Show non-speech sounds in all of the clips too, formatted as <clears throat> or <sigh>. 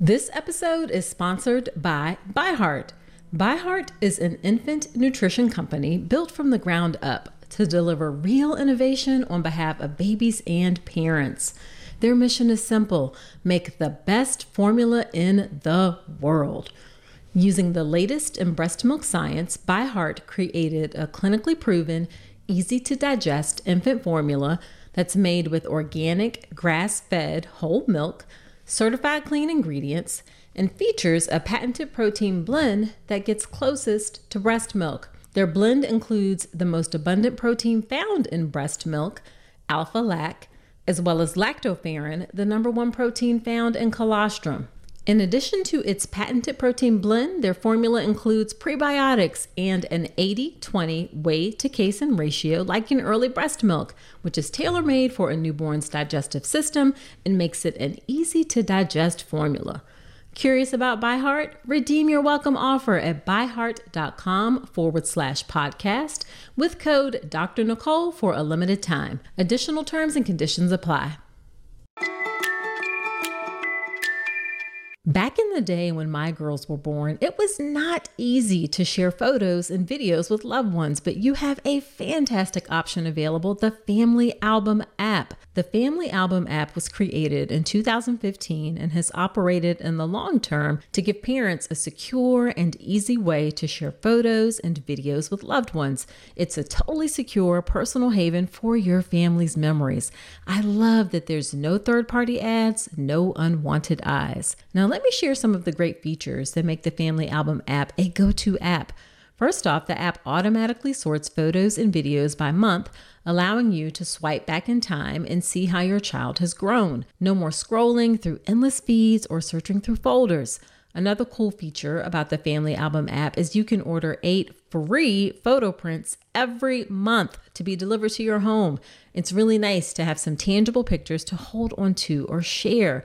This episode is sponsored by ByHeart. ByHeart is an infant nutrition company built from the ground up to deliver real innovation on behalf of babies and parents. Their mission is simple make the best formula in the world. Using the latest in breast milk science, ByHeart created a clinically proven, easy to digest infant formula that's made with organic, grass fed whole milk certified clean ingredients, and features a patented protein blend that gets closest to breast milk. Their blend includes the most abundant protein found in breast milk, alpha lac, as well as lactoferrin, the number one protein found in colostrum. In addition to its patented protein blend, their formula includes prebiotics and an 80 20 whey to casein ratio, like in early breast milk, which is tailor made for a newborn's digestive system and makes it an easy to digest formula. Curious about ByHeart? Redeem your welcome offer at byheart.com forward slash podcast with code Dr. Nicole for a limited time. Additional terms and conditions apply. Back in the day when my girls were born, it was not easy to share photos and videos with loved ones, but you have a fantastic option available the Family Album app. The Family Album app was created in 2015 and has operated in the long term to give parents a secure and easy way to share photos and videos with loved ones. It's a totally secure personal haven for your family's memories. I love that there's no third party ads, no unwanted eyes. Now, let me share some of the great features that make the Family Album app a go to app. First off, the app automatically sorts photos and videos by month, allowing you to swipe back in time and see how your child has grown. No more scrolling through endless feeds or searching through folders. Another cool feature about the Family Album app is you can order eight free photo prints every month to be delivered to your home. It's really nice to have some tangible pictures to hold onto or share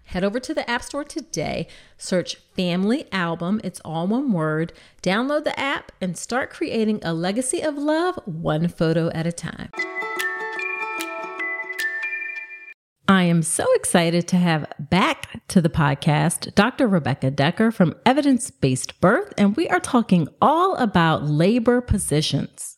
Head over to the App Store today, search Family Album, it's all one word, download the app, and start creating a legacy of love one photo at a time. I am so excited to have back to the podcast Dr. Rebecca Dekker from Evidence Based Birth, and we are talking all about labor positions.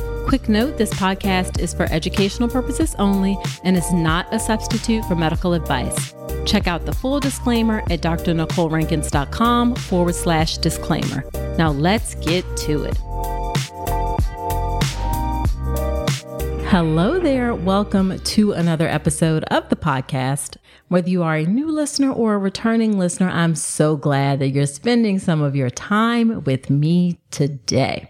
Quick note this podcast is for educational purposes only and is not a substitute for medical advice. Check out the full disclaimer at drnicolerankins.com forward slash disclaimer. Now let's get to it. Hello there. Welcome to another episode of the podcast. Whether you are a new listener or a returning listener, I'm so glad that you're spending some of your time with me today.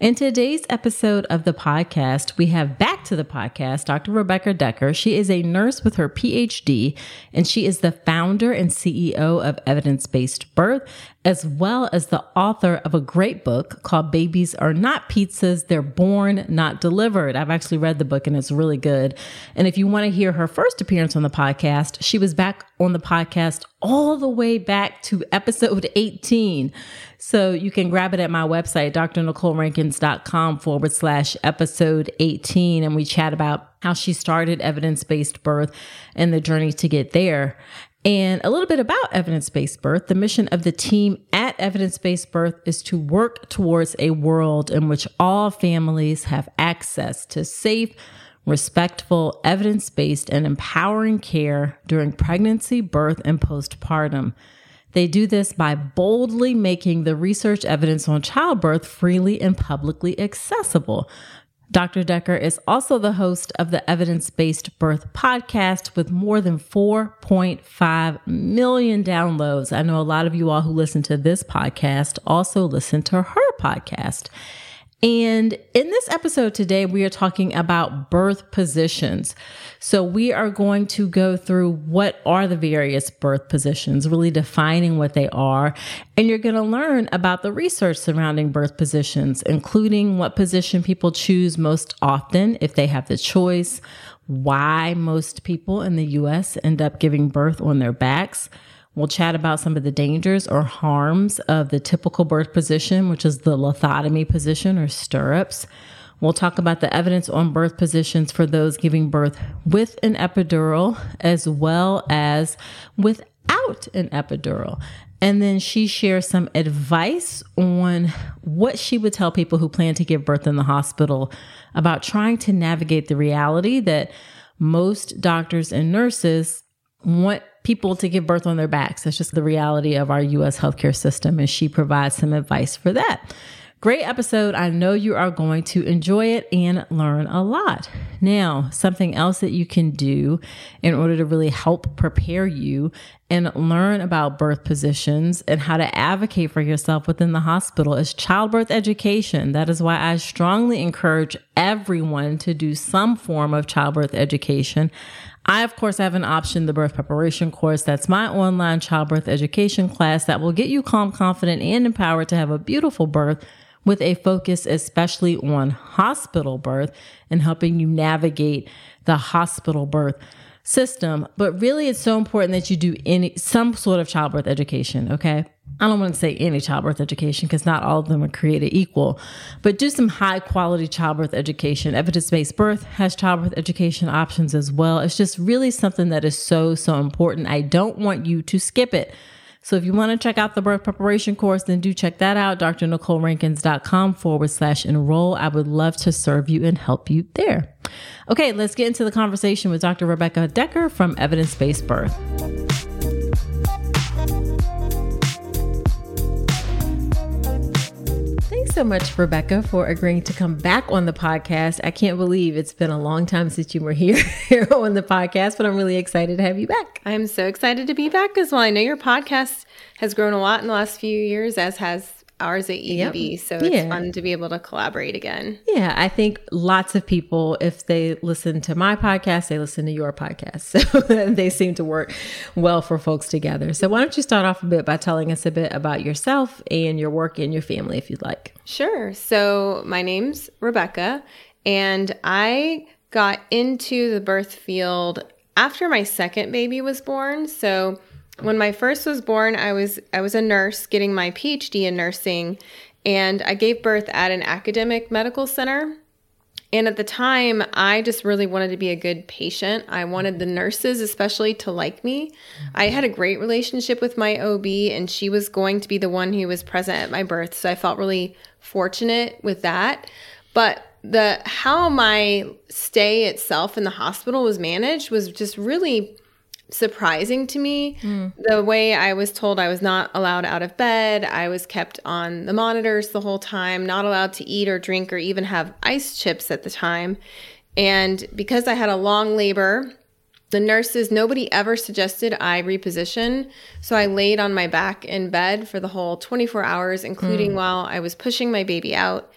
In today's episode of the podcast, we have back to the podcast Dr. Rebecca Dekker. She is a nurse with her PhD, and she is the founder and CEO of Evidence Based Birth, as well as the author of a great book called Babies Are Not Pizzas, They're Born, Not Delivered. I've actually read the book and it's really good. And if you want to hear her first appearance on the podcast, she was back on the podcast all the way back to <laughs> episode 18. So you can grab it at my website, drnicolerankins.com forward slash episode 18. And we chat about how she started evidence based birth and the journey to get there. And a little bit about evidence based birth. The mission of the team at Evidence Based Birth is to work towards a world in which all families have access to safe, respectful, evidence based, and empowering care during pregnancy, birth, and postpartum. They do this by boldly making the research evidence on childbirth freely and publicly accessible. Dr. Dekker is also the host of the Evidence Based Birth podcast with more than 4.5 million downloads. I know a lot of you all who listen to this podcast also listen to her podcast. And in this episode today, we are talking about birth positions. So we are going to go through what are the various birth positions, really defining what they are. And you're going to learn about the research surrounding birth positions, including what position people choose most often if they have the choice, why most people in the US end up giving birth on their backs We'll chat about some of the dangers or harms of the typical birth position, which is the lithotomy position or stirrups. We'll talk about the evidence on birth positions for those giving birth with an epidural as well as without an epidural. And then she shares some advice on what she would tell people who plan to give birth in the hospital about trying to navigate the reality that most doctors and nurses want people to give birth on their backs. That's just the reality of our US healthcare system. And she provides some advice for that. Great episode. I know you are going to enjoy it and learn a lot. Now, something else that you can do in order to really help prepare you and learn about birth positions and how to advocate for yourself within the hospital is childbirth education. That is why I strongly encourage everyone to do some form of childbirth education. I, of course, have an option, the birth preparation course. That's my online childbirth education class that will get you calm, confident, and empowered to have a beautiful birth with a focus especially on hospital birth and helping you navigate the hospital birth system. But really, it's so important that you do any some sort of childbirth education. Okay. I don't want to say any childbirth education because not all of them are created equal, but do some high quality childbirth education. Evidence based birth has childbirth education options as well. It's just really something that is so, so important. I don't want you to skip it. So if you want to check out the birth preparation course, then do check that out, drnicolerankins.com forward slash enroll. I would love to serve you and help you there. Okay, let's get into the conversation with Dr. Rebecca Dekker from Evidence Based Birth. So much, Rebecca, for agreeing to come back on the podcast. I can't believe it's been a long time since you were <laughs> here, on the podcast, but I'm really excited to have you back. I'm so excited to be back as well. I know your podcast has grown a lot in the last few years, as has ours at EBB. Yep. So it's yeah. fun to be able to collaborate again. Yeah, I think lots of people, if they listen to my podcast, they listen to your podcast. <laughs> So they seem to work well for folks together. So why don't you start off a bit by telling us a bit about yourself and your work and your family, if you'd like? Sure. So my name's Rebecca, and I got into the birth field after my second baby was born. So when my first was born, I was I was a nurse getting my PhD in nursing and I gave birth at an academic medical center. And at the time, I just really wanted to be a good patient. I wanted the nurses, especially, to like me. I had a great relationship with my OB, and she was going to be the one who was present at my birth. So I felt really fortunate with that. But the how my stay itself in the hospital was managed was just really surprising to me. Mm. The way I was told I was not allowed out of bed, I was kept on the monitors the whole time, not allowed to eat or drink or even have ice chips at the time. And because I had a long labor, the nurses, nobody ever suggested I reposition. So I laid on my back in bed for the whole 24 hours, including mm. while I was pushing my baby out.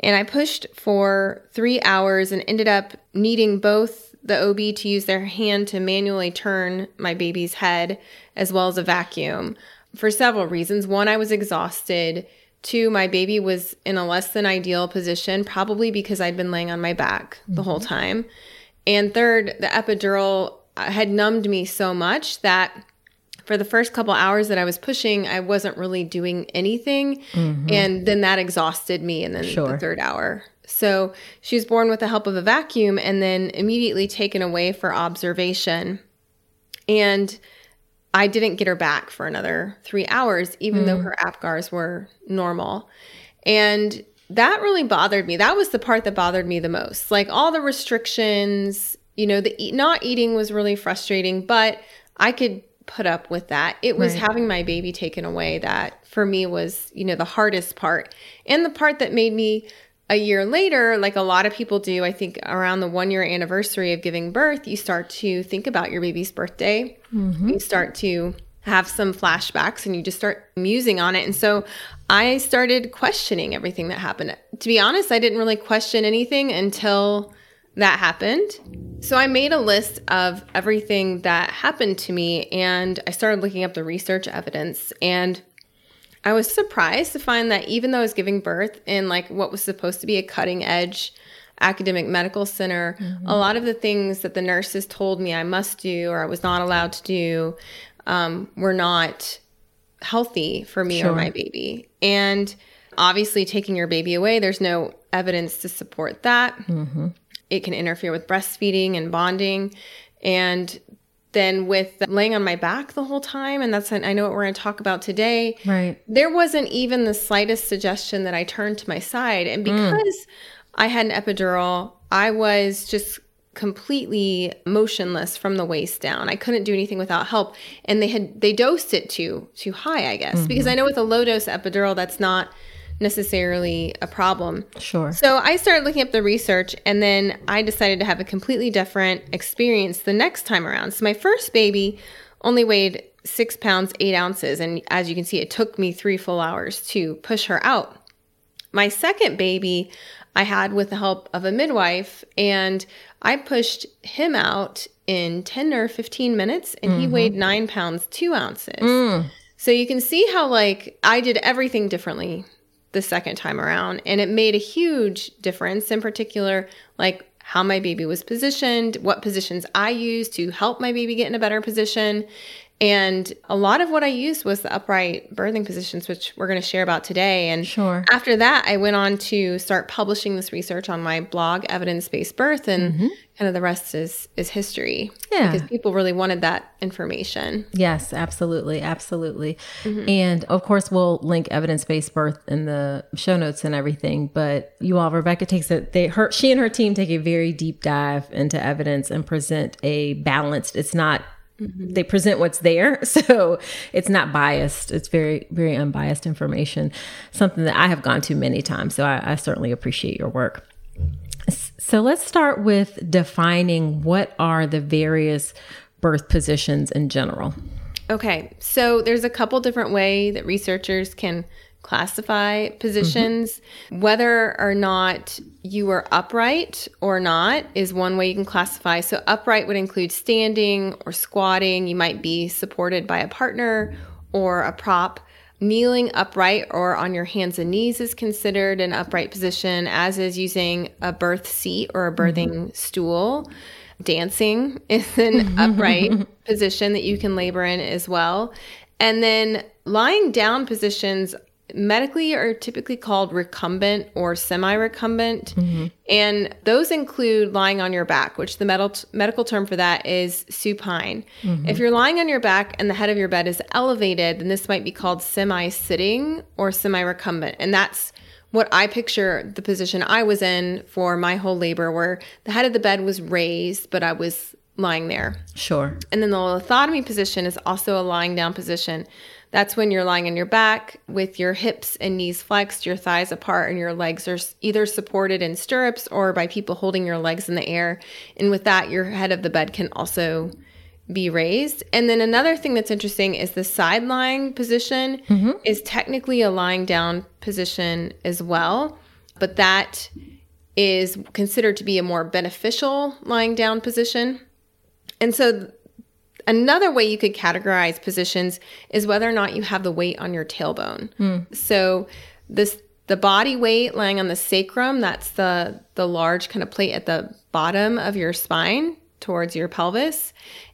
And I pushed for three hours and ended up needing both the OB to use their hand to manually turn my baby's head as well as a vacuum for several reasons. One, I was exhausted. Two, my baby was in a less than ideal position, probably because I'd been laying on my back the mm-hmm. whole time. And third, the epidural had numbed me so much that for the first couple hours that I was pushing, I wasn't really doing anything. Mm-hmm. And then that exhausted me. And then sure. the third hour so she was born with the help of a vacuum and then immediately taken away for observation. And I didn't get her back for another three hours, even mm. though her APGARs were normal. And that really bothered me. That was the part that bothered me the most. Like all the restrictions, you know, the not eating was really frustrating, but I could put up with that. It was Right. having my baby taken away that for me was, you know, the hardest part. And the part that made me a year later, like a lot of people do, I think around the one year anniversary of giving birth, you start to think about your baby's birthday. Mm-hmm. You start to have some flashbacks and you just start musing on it. And so I started questioning everything that happened. To be honest, I didn't really question anything until that happened. So I made a list of everything that happened to me and I started looking up the research evidence and I was surprised to find that even though I was giving birth in like what was supposed to be a cutting edge academic medical center, a lot of the things that the nurses told me I must do or I was not allowed to do um, were not healthy for me Sure. or my baby. And obviously, taking your baby away, there's no evidence to support that. It can interfere with breastfeeding and bonding. And then with laying on my back the whole time, and that's, I know what we're going to talk about today. Right. There wasn't even the slightest suggestion that I turn to my side. And hmm. because I had an epidural, I was just completely motionless from the waist down. I couldn't do anything without help. And they had they dosed it too too high, I guess. Mm-hmm. Because I know with a low dose epidural that's not necessarily a problem. Sure. So I started looking up the research and then I decided to have a completely different experience the next time around. So my first baby only weighed six pounds, eight ounces. And as you can see, it took me three full hours to push her out. My second baby, I had with the help of a midwife, and I pushed him out in 10 or 15 minutes, and he mm-hmm. weighed nine pounds, two ounces. Mm. So you can see how, like, I did everything differently the second time around, and it made a huge difference, in particular, like how my baby was positioned, what positions I used to help my baby get in a better position. And a lot of what I used was the upright birthing positions, which we're going to share about today. And Sure. after that, I went on to start publishing this research on my blog, Evidence Based Birth, and mm-hmm. kind of the rest is is history. Yeah. because people really wanted that information. Yes, absolutely, absolutely. Mm-hmm. And of course, we'll link evidence-based birth in the show notes and everything. But you all, Rebecca takes it. They, her, she and her team take a very deep dive into evidence and present a balanced. It's not. Mm-hmm. They present what's there, <laughs> so it's not biased. It's very, very unbiased information. Something that I have gone to many times. So I, I certainly appreciate your work. So let's start with defining what are the various birth positions in general. Okay, so there's a couple different way that researchers can classify mm-hmm. positions. Whether or not you are upright or not is one way you can classify. So upright would include standing or squatting. You might be supported by a partner or a prop. Kneeling upright or on your hands and knees is considered an upright position, as is using a birth seat or a mm-hmm. birthing stool. Dancing <laughs> is an <laughs> upright position that you can labor in as well. And then lying down positions medically are typically called recumbent or semi recumbent. Mm-hmm. And those include lying on your back, which the medical, medical term for that is supine. Mm-hmm. If you're lying on your back and the head of your bed is elevated, then this might be called semi sitting or semi recumbent. And that's what I picture the position I was in for my whole labor, where the head of the bed was raised, but I was lying there. Sure. And then the lithotomy position is also a lying down position. That's when you're lying on your back with your hips and knees flexed, your thighs apart, and your legs are either supported in stirrups or by people holding your legs in the air. And with that, your head of the bed can also be raised. And then another thing that's interesting is the side lying position mm-hmm. is technically a lying down position as well, but that is considered to be a more beneficial lying down position. And so another way you could categorize positions is whether or not you have the weight on your tailbone. Hmm. So this the body weight lying on the sacrum, that's the the large kind of plate at the bottom of your spine towards your pelvis.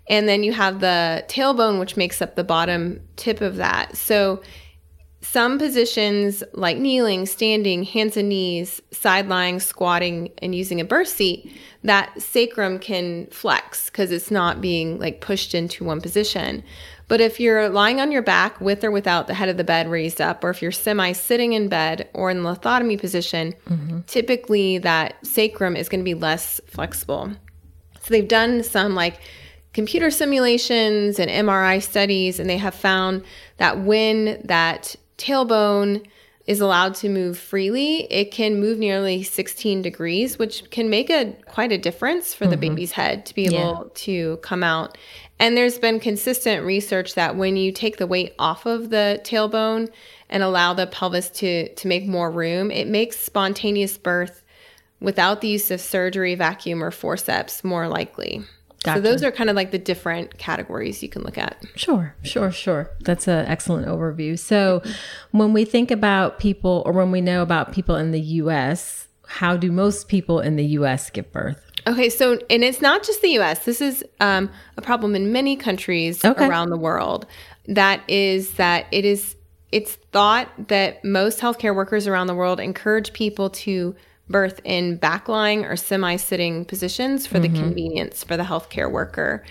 And then you have the tailbone which makes up the bottom tip of that. So some positions like kneeling, standing, hands and knees, side lying, squatting, and using a birth seat, that sacrum can flex because it's not being like pushed into one position. But if you're lying on your back with or without the head of the bed raised up, or if you're semi sitting in bed or in the lithotomy position, mm-hmm. typically that sacrum is going to be less flexible. So they've done some like computer simulations and MRI studies, and they have found that when that tailbone is allowed to move freely, it can move nearly 16 degrees, which can make a quite a difference for the mm-hmm. baby's head to be able Yeah. to come out. And there's been consistent research that when you take the weight off of the tailbone and allow the pelvis to to make more room, it makes spontaneous birth without the use of surgery, vacuum, or forceps more likely. Gotcha. So those are kind of like the different categories you can look at. Sure, sure, sure. That's an excellent overview. So, when we think about people, or when we know about people in the U.S., how do most people in the U.S. give birth? Okay, so and it's not just the U.S. This is um, a problem in many countries Okay. around the world. That is that it is it's thought that most healthcare workers around the world encourage people to birth in backlying or semi-sitting positions for the convenience for the healthcare worker.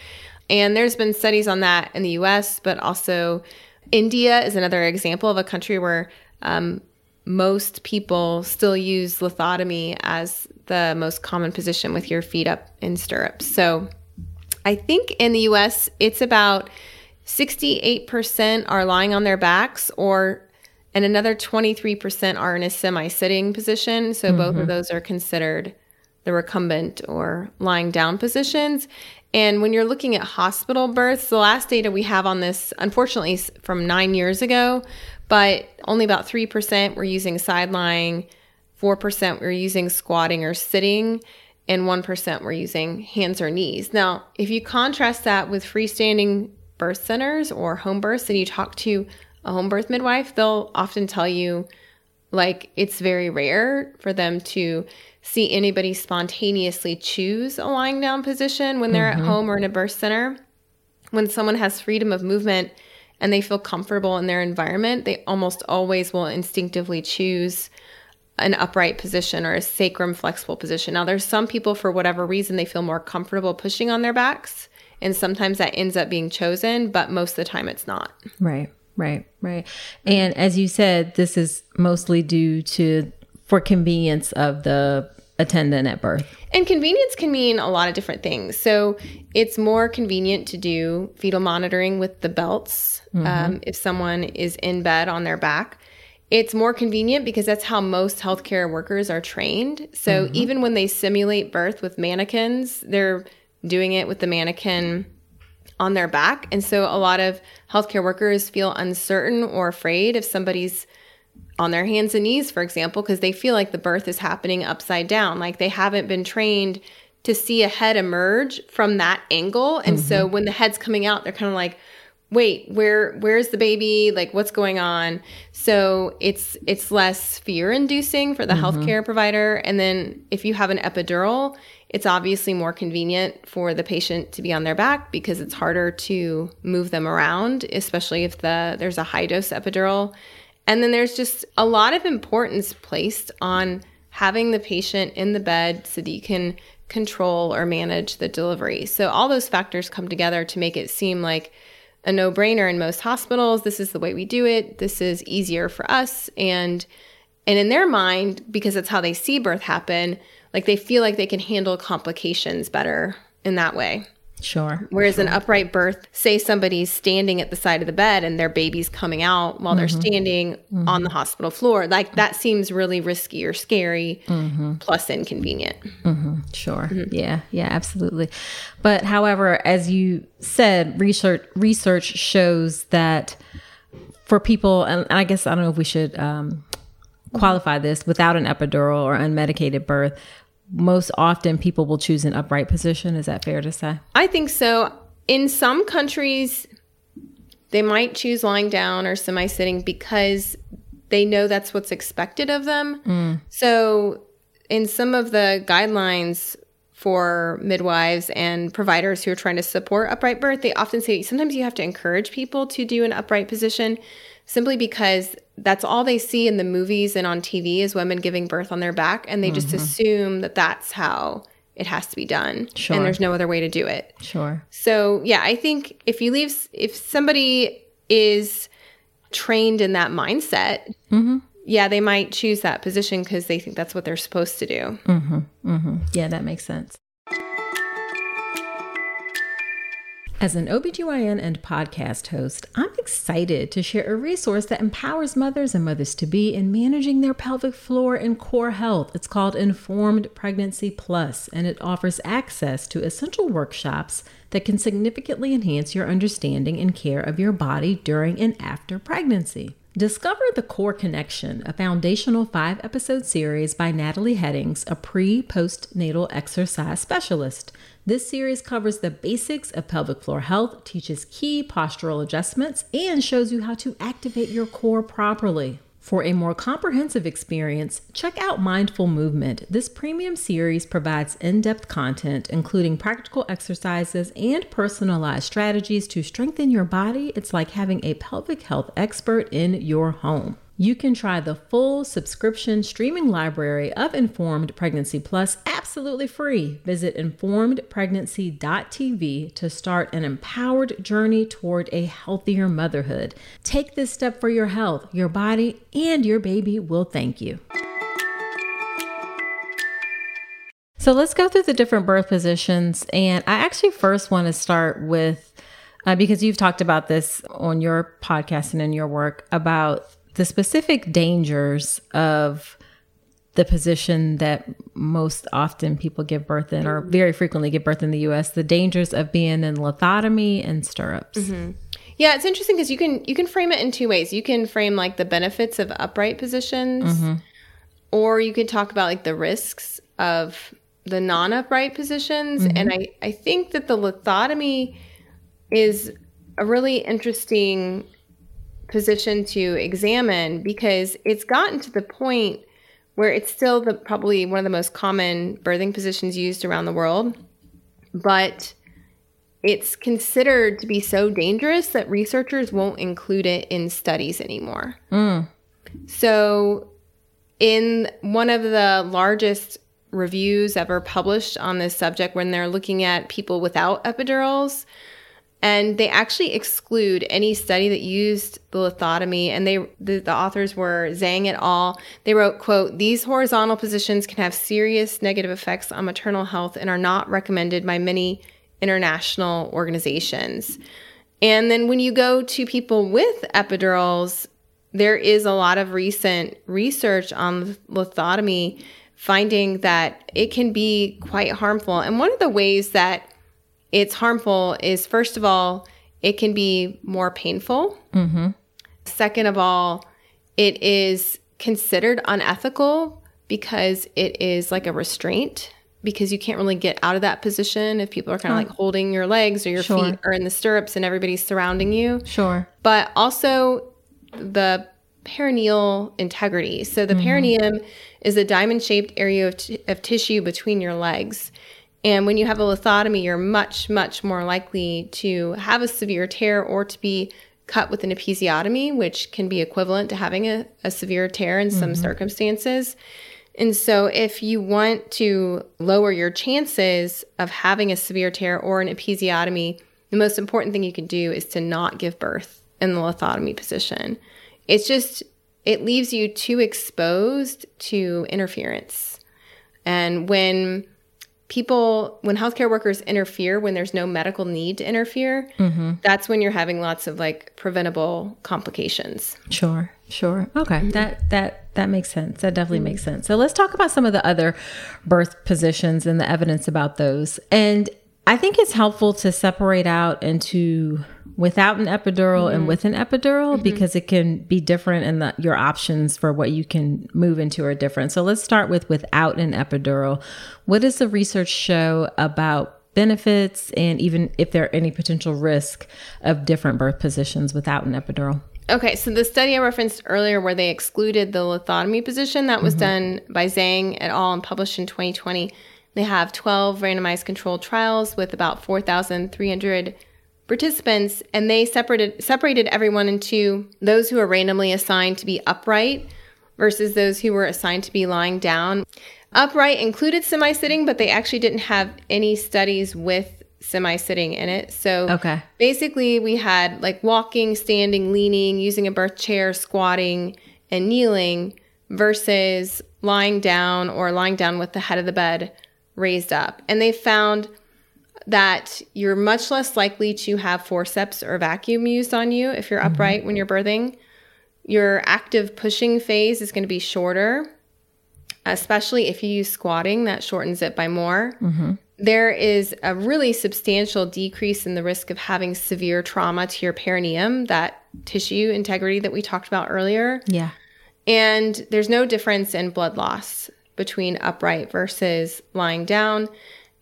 And there's been studies on that in the U.S., but also India is another example of a country where um, most people still use lithotomy as the most common position with your feet up in stirrups. So I think in the US, it's about 68% are lying on their backs or and another 23% are in a semi-sitting position. So both of mm-hmm. those are considered the recumbent or lying down positions. And when you're looking at hospital births, the last data we have on this, unfortunately, is from nine years ago, but only about 3% were using side lying, 4% were using squatting or sitting, and 1% were using hands or knees. Now, if you contrast that with freestanding birth centers or home births and you talk to a home birth midwife, they'll often tell you like it's very rare for them to see anybody spontaneously choose a lying down position when they're at mm-hmm. home or in a birth center. When someone has freedom of movement and they feel comfortable in their environment, they almost always will instinctively choose an upright position or a sacrum flexible position. Now, there's some people, for whatever reason, they feel more comfortable pushing on their backs. And sometimes that ends up being chosen, but most of the time it's not. Right, right, right. And as you said, this is mostly due to for convenience of the attendant at birth. And convenience can mean a lot of different things. So it's more convenient to do fetal monitoring with the belts um, if someone is in bed on their back. It's more convenient because that's how most healthcare workers are trained. So even when they simulate birth with mannequins, they're doing it with the mannequin on their back. And so a lot of healthcare workers feel uncertain or afraid if somebody's on their hands and knees, for example, because they feel like the birth is happening upside down. Like they haven't been trained to see a head emerge from that angle. And so mm-hmm. when the head's coming out, they're kind of like, wait, where where's the baby? Like what's going on? So it's it's less fear inducing for the mm-hmm. healthcare provider. And then if you have an epidural, it's obviously more convenient for the patient to be on their back because it's harder to move them around, especially if the there's a high dose epidural. And then there's just a lot of importance placed on having the patient in the bed so that you can control or manage the delivery. So all those factors come together to make it seem like a no-brainer in most hospitals. This is the way we do it. This is easier for us and and in their mind because it's how they see birth happen, like they feel like they can handle complications better in that way. Sure. Whereas an upright birth, say somebody's standing at the side of the bed and their baby's coming out while they're mm-hmm. standing mm-hmm. on the hospital floor, like that seems really risky or scary, mm-hmm. plus inconvenient. Sure. Yeah. Yeah. Absolutely. But however, as you said, research research shows that for people, and I guess I don't know if we should um, qualify this without an epidural or unmedicated birth. Most often, people will choose an upright position. Is that fair to say? I think so. In some countries, they might choose lying down or semi sitting because they know that's what's expected of them. Mm. So, in some of the guidelines for midwives and providers who are trying to support upright birth, they often say sometimes you have to encourage people to do an upright position simply because that's all they see in the movies and on TV is women giving birth on their back. And they just mm-hmm. assume that that's how it has to be done. Sure. And there's no other way to do it. Sure. So yeah, I think if you leave, if somebody is trained in that mindset, mm-hmm. yeah, they might choose that position because they think that's what they're supposed to do. Mm-hmm. Yeah, that makes sense. As an OBGYN and podcast host, I'm excited to share a resource that empowers mothers and mothers to be in managing their pelvic floor and core health. It's called Informed Pregnancy Plus, and it offers access to essential workshops that can significantly enhance your understanding and care of your body during and after pregnancy. Discover the Core Connection, a foundational five episode series by Natalie Headings, a pre postnatal exercise specialist. This series covers the basics of pelvic floor health, teaches key postural adjustments, and shows you how to activate your core properly. For a more comprehensive experience, check out Mindful Movement. This premium series provides in depth content, including practical exercises and personalized strategies to strengthen your body. It's like having a pelvic health expert in your home. You can try the full subscription streaming library of Informed Pregnancy Plus absolutely free. Visit informedpregnancy.tv to start an empowered journey toward a healthier motherhood. Take this step for your health, your body, and your baby will thank you. So let's go through the different birth positions. And I actually first want to start with, uh, because you've talked about this on your podcast and in your work, about the specific dangers of the position that most often people give birth in or very frequently give birth in the US the dangers of being in lithotomy and stirrups. Mm-hmm. Yeah, it's interesting because you can you can frame it in two ways. You can frame like the benefits of upright positions mm-hmm. or you could talk about like the risks of the non-upright positions mm-hmm. and I I think that the lithotomy is a really interesting position to examine because it's gotten to the point where it's still the probably one of the most common birthing positions used around the world but it's considered to be so dangerous that researchers won't include it in studies anymore mm. so in one of the largest reviews ever published on this subject when they're looking at people without epidurals and they actually exclude any study that used the lithotomy and they the, the, authors were zhang et al they wrote quote these horizontal positions can have serious negative effects on maternal health and are not recommended by many international organizations. And then when you go to people with epidurals there is a lot of recent research on lithotomy finding that it can be quite harmful. And one of the ways that it's harmful is first of all, it can be more painful. Mm-hmm. Second of all, it is considered unethical because it is like a restraint because you can't really get out of that position if people are kind of like holding your legs or your sure. feet are in the stirrups and everybody's surrounding you. Sure. But also the perineal integrity. So the mm-hmm. perineum is a diamond shaped area of, t- of tissue between your legs. And when you have a lithotomy, you're much, much more likely to have a severe tear or to be cut with an episiotomy, which can be equivalent to having a, a severe tear in some mm-hmm. circumstances. And so, if you want to lower your chances of having a severe tear or an episiotomy, the most important thing you can do is to not give birth in the lithotomy position. It's just, it leaves you too exposed to interference. And when people when healthcare workers interfere when there's no medical need to interfere mm-hmm. that's when you're having lots of like preventable complications sure sure okay mm-hmm. that that that makes sense that definitely mm-hmm. makes sense so let's talk about some of the other birth positions and the evidence about those and i think it's helpful to separate out into without an epidural mm-hmm. and with an epidural mm-hmm. because it can be different and the, your options for what you can move into are different. So let's start with without an epidural. What does the research show about benefits and even if there are any potential risk of different birth positions without an epidural? Okay, so the study I referenced earlier where they excluded the lithotomy position that was mm-hmm. done by Zhang et al. and published in 2020. They have 12 randomized controlled trials with about 4,300 participants and they separated separated everyone into those who were randomly assigned to be upright versus those who were assigned to be lying down. Upright included semi-sitting, but they actually didn't have any studies with semi-sitting in it. So okay. basically we had like walking, standing, leaning, using a birth chair, squatting, and kneeling versus lying down or lying down with the head of the bed raised up. And they found that you're much less likely to have forceps or vacuum used on you if you're mm-hmm. upright when you're birthing. Your active pushing phase is going to be shorter, especially if you use squatting, that shortens it by more. Mm-hmm. There is a really substantial decrease in the risk of having severe trauma to your perineum, that tissue integrity that we talked about earlier. Yeah. And there's no difference in blood loss between upright versus lying down.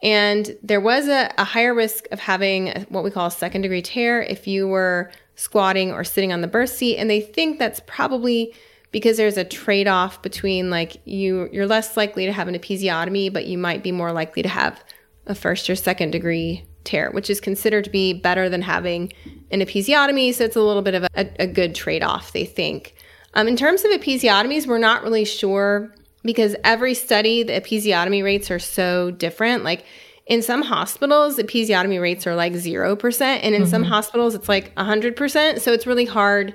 And there was a, a higher risk of having what we call a second degree tear if you were squatting or sitting on the birth seat. And they think that's probably because there's a trade off between like you you're less likely to have an episiotomy, but you might be more likely to have a first or second degree tear, which is considered to be better than having an episiotomy. So it's a little bit of a, a good trade off, they think. Um, in terms of episiotomies, we're not really sure because every study, the episiotomy rates are so different. Like in some hospitals, episiotomy rates are like 0%, and in some hospitals, it's like 100%. So it's really hard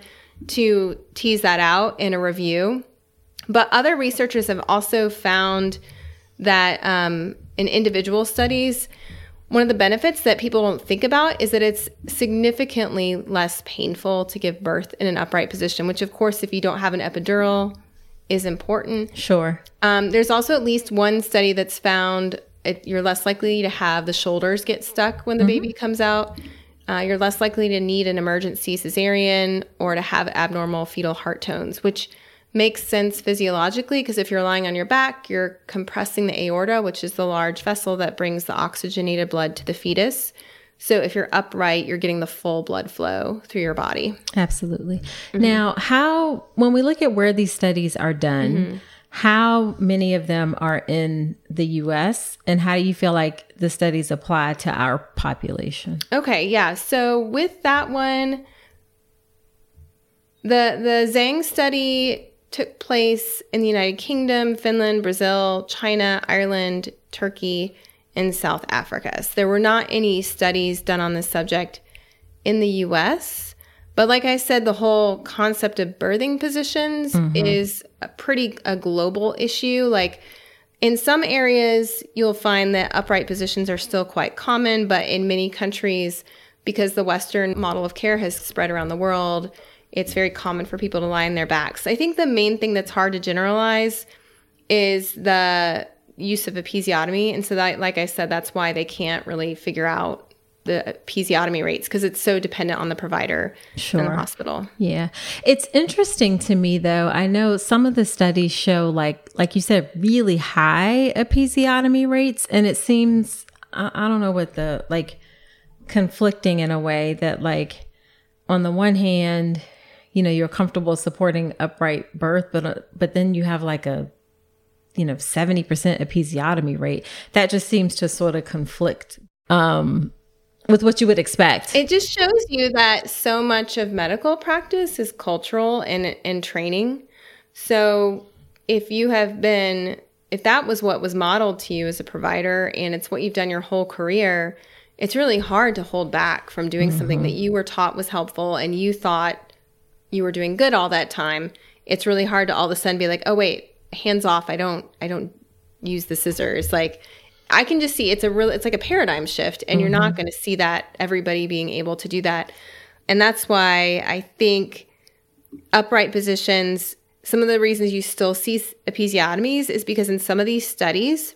to tease that out in a review. But other researchers have also found that um, in individual studies, one of the benefits that people don't think about is that it's significantly less painful to give birth in an upright position, which, of course, if you don't have an epidural, is important. Sure. Um, there's also at least one study that's found it, you're less likely to have the shoulders get stuck when the baby comes out. Uh, you're less likely to need an emergency cesarean or to have abnormal fetal heart tones, which makes sense physiologically because if you're lying on your back, you're compressing the aorta, which is the large vessel that brings the oxygenated blood to the fetus. So if you're upright, you're getting the full blood flow through your body. Absolutely. Mm-hmm. Now, how, when we look at where these studies are done, mm-hmm. how many of them are in the US and how do you feel like the studies apply to our population? Okay, yeah. So with that one, the the Zhang study took place in the United Kingdom, Finland, Brazil, China, Ireland, Turkey, and South Africa. So there were not any studies done on this subject in the US. But like I said, the whole concept of birthing positions mm-hmm. is a pretty a global issue. Like in some areas, you'll find that upright positions are still quite common, but in many countries, because the Western model of care has spread around the world, it's very common for people to lie on their backs. I think the main thing that's hard to generalize is the use of episiotomy. And so that, like I said, that's why they can't really figure out the episiotomy rates because it's so dependent on the provider and Sure. the hospital. Yeah. It's interesting to me though. I know some of the studies show like like you said really high episiotomy rates and it seems I, I don't know what the like conflicting in a way that like on the one hand, you know, you're comfortable supporting upright birth but uh, but then you have like a you know 70% episiotomy rate. That just seems to sort of conflict um with what you would expect. It just shows you that so much of medical practice is cultural and, and training. So if you have been, if that was what was modeled to you as a provider and it's what you've done your whole career, it's really hard to hold back from doing something that you were taught was helpful and you thought you were doing good all that time. It's really hard to all of a sudden be like, oh wait, hands off. I don't, I don't use the scissors. Like I can just see it's a real it's like a paradigm shift and you're not mm-hmm. going to see that everybody being able to do that. And that's why I think upright positions some of the reasons you still see episiotomies is because in some of these studies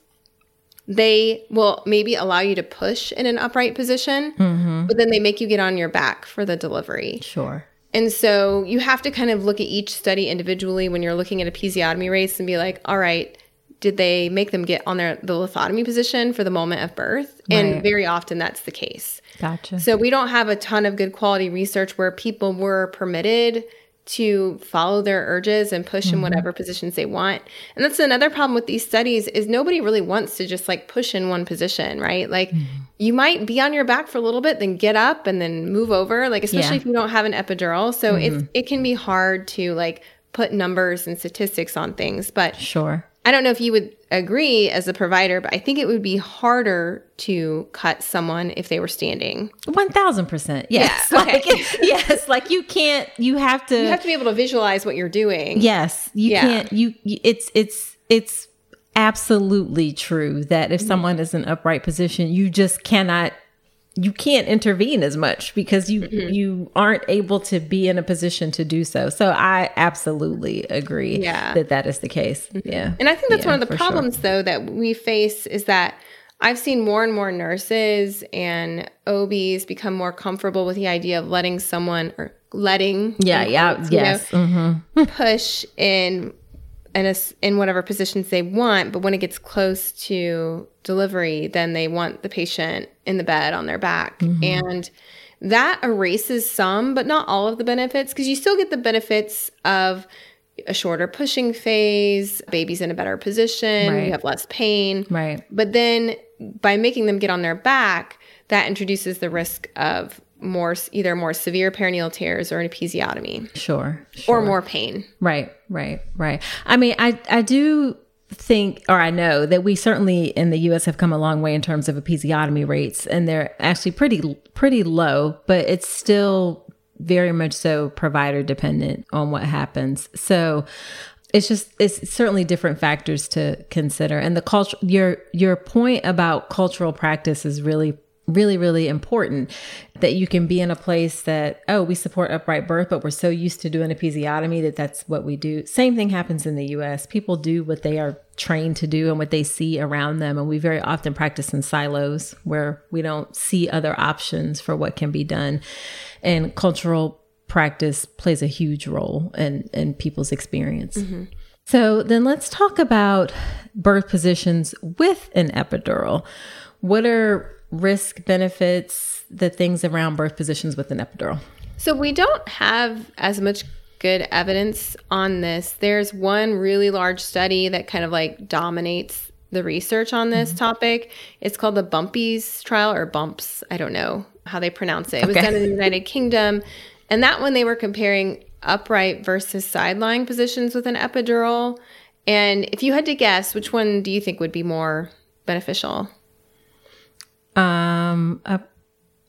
they will maybe allow you to push in an upright position, mm-hmm. but then they make you get on your back for the delivery. Sure. And so you have to kind of look at each study individually when you're looking at episiotomy rates and be like, all right, did they make them get on their the lithotomy position for the moment of birth? And very often that's the case. Gotcha. So we don't have a ton of good quality research where people were permitted to follow their urges and push in mm-hmm. whatever positions they want. And that's another problem with these studies is nobody really wants to just like push in one position, right? Like mm-hmm. you might be on your back for a little bit, then get up and then move over, like especially Yeah. if you don't have an epidural. So it's mm-hmm. it can be hard to like put numbers and statistics on things, but Sure. I don't know if you would agree as a provider, but I think it would be harder to cut someone if they were standing. One thousand percent. Yes. Yeah, <laughs> okay. Like <laughs> yes. Like you can't. You have to. You have to be able to visualize what you're doing. yes. You Yeah. can't. You, you. It's. It's. It's absolutely true that if mm-hmm. someone is in upright position, you just cannot you can't intervene as much because you mm-hmm. you aren't able to be in a position to do so. So I absolutely agree yeah. that that is the case. Mm-hmm. Yeah. And I think that's yeah, one of the problems sure. though that we face is that I've seen more and more nurses and OBs become more comfortable with the idea of letting someone or letting yeah yeah yes know, mm-hmm. push in in a, in whatever positions they want but when it gets close to delivery then they want the patient in the bed on their back mm-hmm. and that erases some but not all of the benefits because you still get the benefits of a shorter pushing phase baby's in a better position right. you have less pain right but then by making them get on their back that introduces the risk of more either more severe perineal tears or an episiotomy. Sure, sure. Or more pain. Right, right, right. I mean, I I do think or I know that we certainly in the US have come a long way in terms of episiotomy rates and they're actually pretty pretty low, but it's still very much so provider dependent on what happens. So it's just it's certainly different factors to consider and the culture your your point about cultural practice is really really, really important that you can be in a place that, oh, we support upright birth, but we're so used to doing episiotomy that that's what we do. Same thing happens in the US. People do what they are trained to do and what they see around them. And we very often practice in silos where we don't see other options for what can be done. And cultural practice plays a huge role in, in people's experience. Mm-hmm. So then let's talk about birth positions with an epidural. What are risk benefits, the things around birth positions with an epidural? So we don't have as much good evidence on this. There's one really large study that kind of like dominates the research on this mm-hmm. topic. It's called the BUMPES trial or Bumps. I don't know how they pronounce it. It okay. was done in the United Kingdom. And that one they were comparing upright versus side lying positions with an epidural. And if you had to guess, which one do you think would be more beneficial? Um, I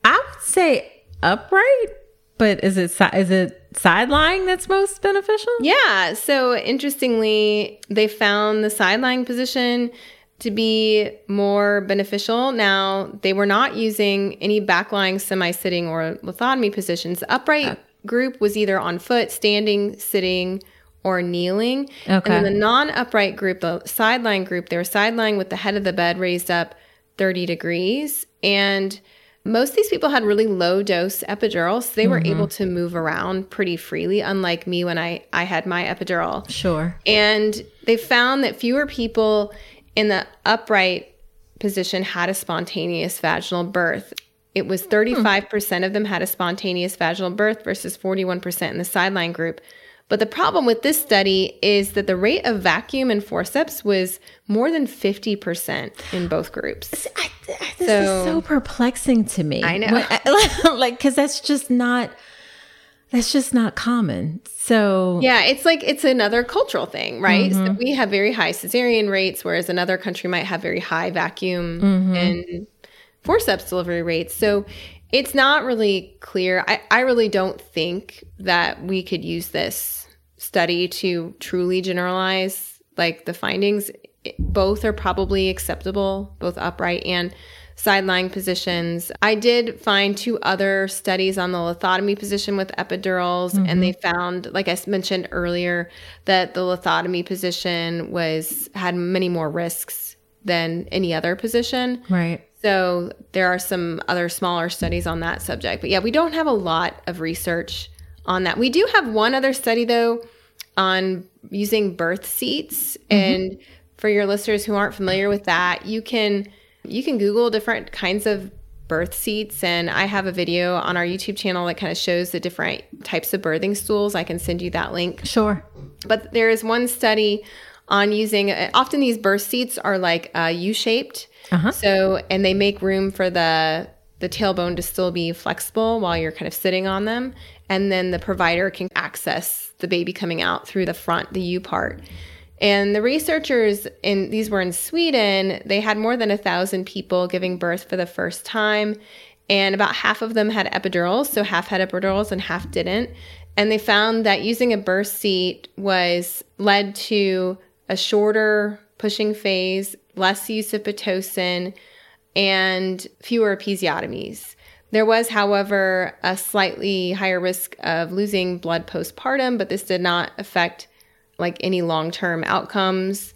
would say upright, but is it is it side lying that's most beneficial? Yeah. So interestingly, they found the side lying position to be more beneficial. Now, they were not using any back lying, semi sitting, or lithotomy positions. The upright uh, group was either on foot, standing, sitting, or kneeling. Okay. And then the non upright group, the side lying group, they were side lying with the head of the bed raised up 30 degrees. And most of these people had really low dose epidurals. So they mm-hmm. were able to move around pretty freely, unlike me when I, I had my epidural. Sure. And they found that fewer people in the upright position had a spontaneous vaginal birth. It was 35% hmm. of them had a spontaneous vaginal birth versus 41% in the side lying group. But the problem with this study is that the rate of vacuum and forceps was more than 50% in both groups. I, this so, is so perplexing to me. I know. <laughs> like, because that's just not. That's just not common. So yeah, it's like it's another cultural thing, right? Mm-hmm. So we have very high cesarean rates, whereas another country might have very high vacuum mm-hmm. and forceps delivery rates. So it's not really clear. I, I really don't think that we could use this study to truly generalize like the findings. Both are probably acceptable, both upright and side lying positions. I did find two other studies on the lithotomy position with epidurals, mm-hmm. and they found, like I mentioned earlier, that the lithotomy position was had many more risks than any other position. Right. So there are some other smaller studies on that subject. But yeah, we don't have a lot of research on that. We do have one other study though on using birth seats mm-hmm. and for your listeners who aren't familiar with that, you can you can Google different kinds of birth seats and I have a video on our YouTube channel that kind of shows the different types of birthing stools. I can send you that link. Sure. But there is one study on using often these birth seats are like uh, U-shaped. Uh-huh. So and they make room for the the tailbone to still be flexible while you're kind of sitting on them and then the provider can access the baby coming out through the front, the U part. And the researchers in these were in Sweden, they had more than a thousand people giving birth for the first time. And about half of them had epidurals, so half had epidurals and half didn't. And they found that using a birth seat was led to a shorter pushing phase, less use of Pitocin, and fewer episiotomies. There was, however, a slightly higher risk of losing blood postpartum, but this did not affect like any long-term outcomes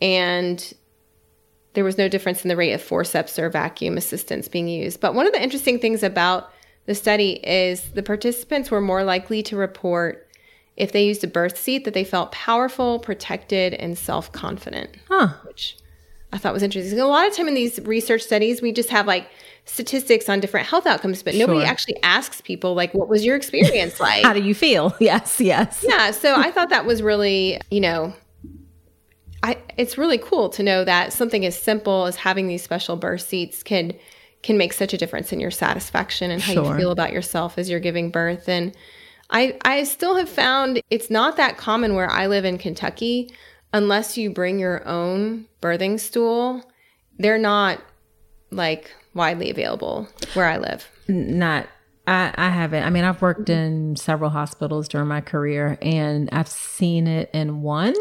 and there was no difference in the rate of forceps or vacuum assistance being used. But one of the interesting things about the study is the participants were more likely to report if they used a birth seat that they felt powerful, protected, and self-confident. Huh. Which I thought was interesting. A lot of time in these research studies, we just have like statistics on different health outcomes, but nobody Sure. actually asks people like, "What was your experience <laughs> like?" How do you feel? <laughs> Yes, yes. yeah so i <laughs> thought that was really you know i it's really cool to know that something as simple as having these special birth seats can can make such a difference in your satisfaction and how Sure. you feel about yourself as you're giving birth and i i still have found it's not that common where i live in kentucky unless you bring your own birthing stool they're not like widely available where i live not I, I haven't. I mean, I've worked in several hospitals during my career and I've seen it in one,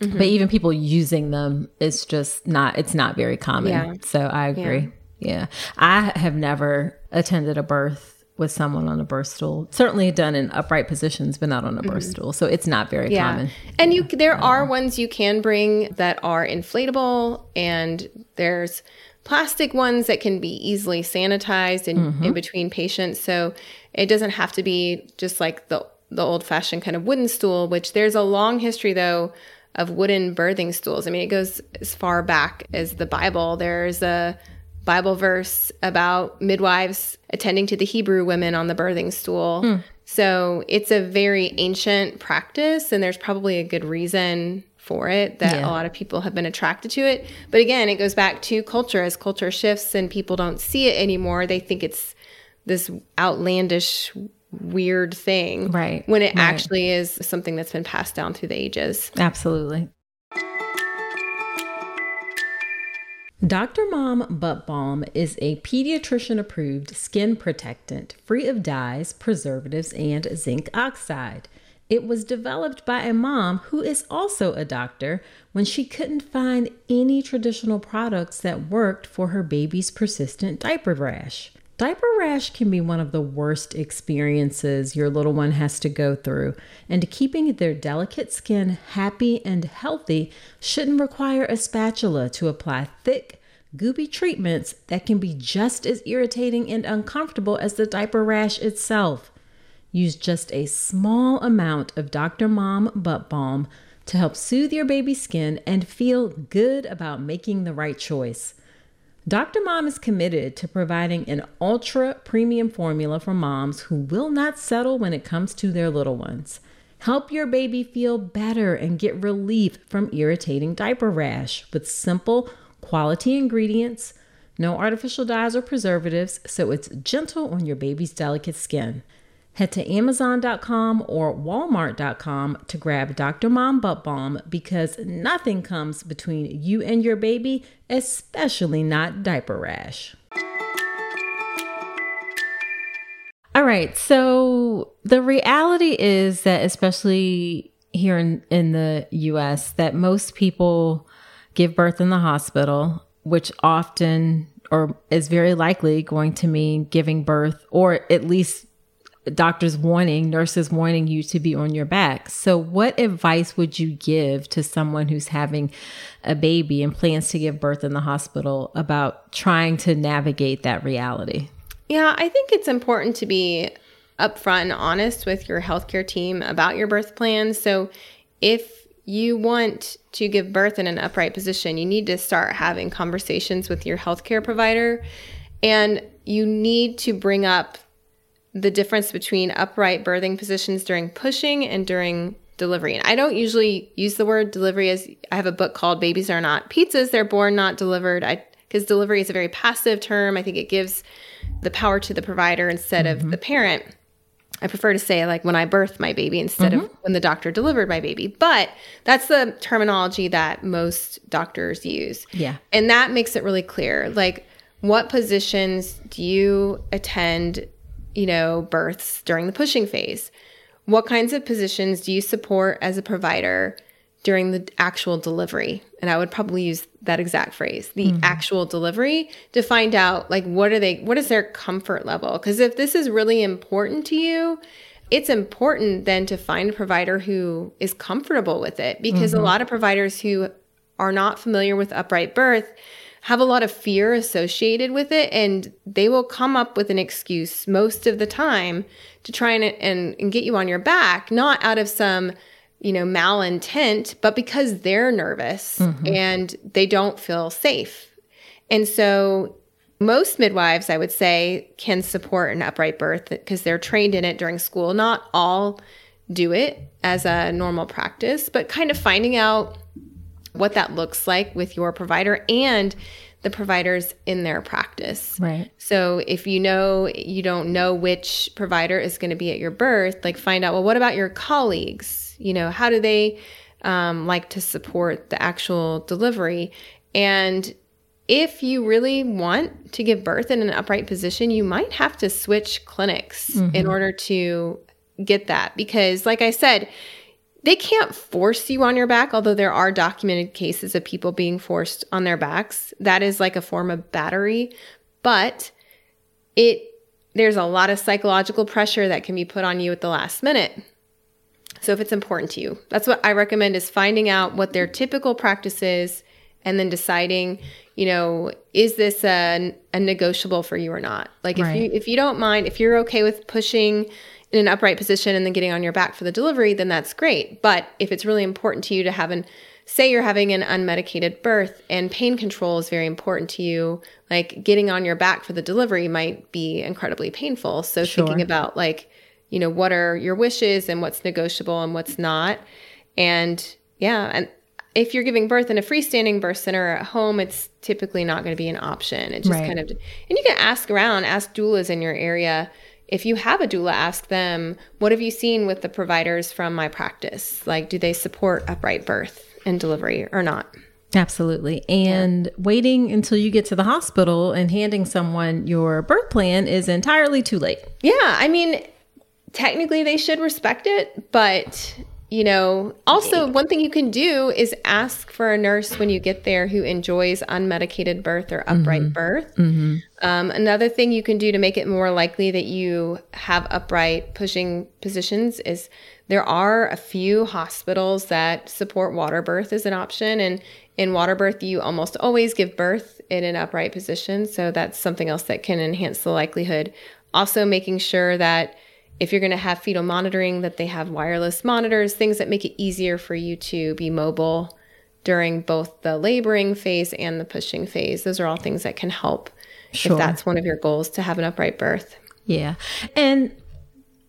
Mm-hmm. but even people using them, it's just not, it's not very common. Yeah. So I agree. Yeah. I have never attended a birth with someone on a birth stool. Certainly done in upright positions, but not on a birth mm-hmm. stool. So it's not very common. And you there are ones you can bring that are inflatable and there's plastic ones that can be easily sanitized in, in mm-hmm. between patients. So it doesn't have to be just like the the old fashioned kind of wooden stool, which there's a long history though of wooden birthing stools. I mean, it goes as far back as the Bible. There's a Bible verse about midwives attending to the Hebrew women on the birthing stool. Hmm. So it's a very ancient practice, and there's probably a good reason for it that Yeah. a lot of people have been attracted to it. But again, it goes back to culture. As culture shifts and people don't see it anymore, they think it's this outlandish, weird thing. Right, When it right. actually is something that's been passed down through the ages. Absolutely. Dr. Mom Butt Balm is a pediatrician approved skin protectant free of dyes, preservatives, and zinc oxide. It was developed by a mom who is also a doctor when she couldn't find any traditional products that worked for her baby's persistent diaper rash. Diaper rash can be one of the worst experiences your little one has to go through, and keeping their delicate skin happy and healthy shouldn't require a spatula to apply thick, goopy treatments that can be just as irritating and uncomfortable as the diaper rash itself. Use just a small amount of Dr. Mom Butt Balm to help soothe your baby's skin and feel good about making the right choice. Dr. Mom is committed to providing an ultra premium formula for moms who will not settle when it comes to their little ones. Help your baby feel better and get relief from irritating diaper rash with simple, quality ingredients, no artificial dyes or preservatives, so it's gentle on your baby's delicate skin. Head to Amazon.com or Walmart.com to grab Dr. Mom Butt Balm because nothing comes between you and your baby, especially not diaper rash. All right, so the reality is that, especially here in, in the US, that most people give birth in the hospital, which often or is very likely going to mean giving birth or at least doctors warning, nurses warning you to be on your back. So, what advice would you give to someone who's having a baby and plans to give birth in the hospital about trying to navigate that reality? Yeah, I think it's important to be upfront and honest with your healthcare team about your birth plan. So, if you want to give birth in an upright position, you need to start having conversations with your healthcare provider and you need to bring up the difference between upright birthing positions during pushing and during delivery. And I don't usually use the word delivery as I have a book called Babies Are Not Pizzas, They're Born Not Delivered. I because delivery is a very passive term. I think it gives the power to the provider instead of mm-hmm. the parent. I prefer to say like when I birthed my baby instead of mm-hmm. when the doctor delivered my baby. But that's the terminology that most doctors use. Yeah. And that makes it really clear. Like, what positions do you attend, you know, births during the pushing phase? What kinds of positions do you support as a provider during the actual delivery. And I would probably use that exact phrase, the mm-hmm. actual delivery to find out like what are they what is their comfort level? Cuz if this is really important to you, it's important then to find a provider who is comfortable with it because mm-hmm. a lot of providers who are not familiar with upright birth have a lot of fear associated with it and they will come up with an excuse most of the time to try and, and, and get you on your back not out of some you know malintent but because they're nervous mm-hmm. and they don't feel safe and so most midwives i would say can support an upright birth because they're trained in it during school not all do it as a normal practice but kind of finding out what that looks like with your provider and the providers in their practice. Right. So if you know you don't know which provider is going to be at your birth, like find out, well, what about your colleagues? You know, how do they um, like to support the actual delivery? And if you really want to give birth in an upright position, you might have to switch clinics mm-hmm. in order to get that. Because, like I said, they can't force you on your back, although there are documented cases of people being forced on their backs. That is like a form of battery, but it there's a lot of psychological pressure that can be put on you at the last minute. So if it's important to you, that's what I recommend is finding out what their typical practice is and then deciding, you know, is this a, a negotiable for you or not? Like if right. you if you don't mind, if you're okay with pushing in an upright position and then getting on your back for the delivery, then that's great. But if it's really important to you to have an say you're having an unmedicated birth and pain control is very important to you, like getting on your back for the delivery might be incredibly painful. So sure. thinking about like, you know, what are your wishes and what's negotiable and what's not. And yeah, and if you're giving birth in a freestanding birth center at home, it's typically not going to be an option. It just right. kind of, and you can ask around, ask doulas in your area if you have a doula, ask them, what have you seen with the providers from my practice? Like, do they support upright birth and delivery or not? Absolutely. And yeah. waiting until you get to the hospital and handing someone your birth plan is entirely too late. Yeah. I mean, technically they should respect it, but you know, also one thing you can do is ask for a nurse when you get there who enjoys unmedicated birth or upright mm-hmm. birth. Mm-hmm. Um, another thing you can do to make it more likely that you have upright pushing positions is there are a few hospitals that support water birth as an option. And in water birth, you almost always give birth in an upright position. So that's something else that can enhance the likelihood. Also, making sure that if you're going to have fetal monitoring, that they have wireless monitors, things that make it easier for you to be mobile during both the laboring phase and the pushing phase. Those are all things that can help sure. if that's one of your goals to have an upright birth. Yeah. And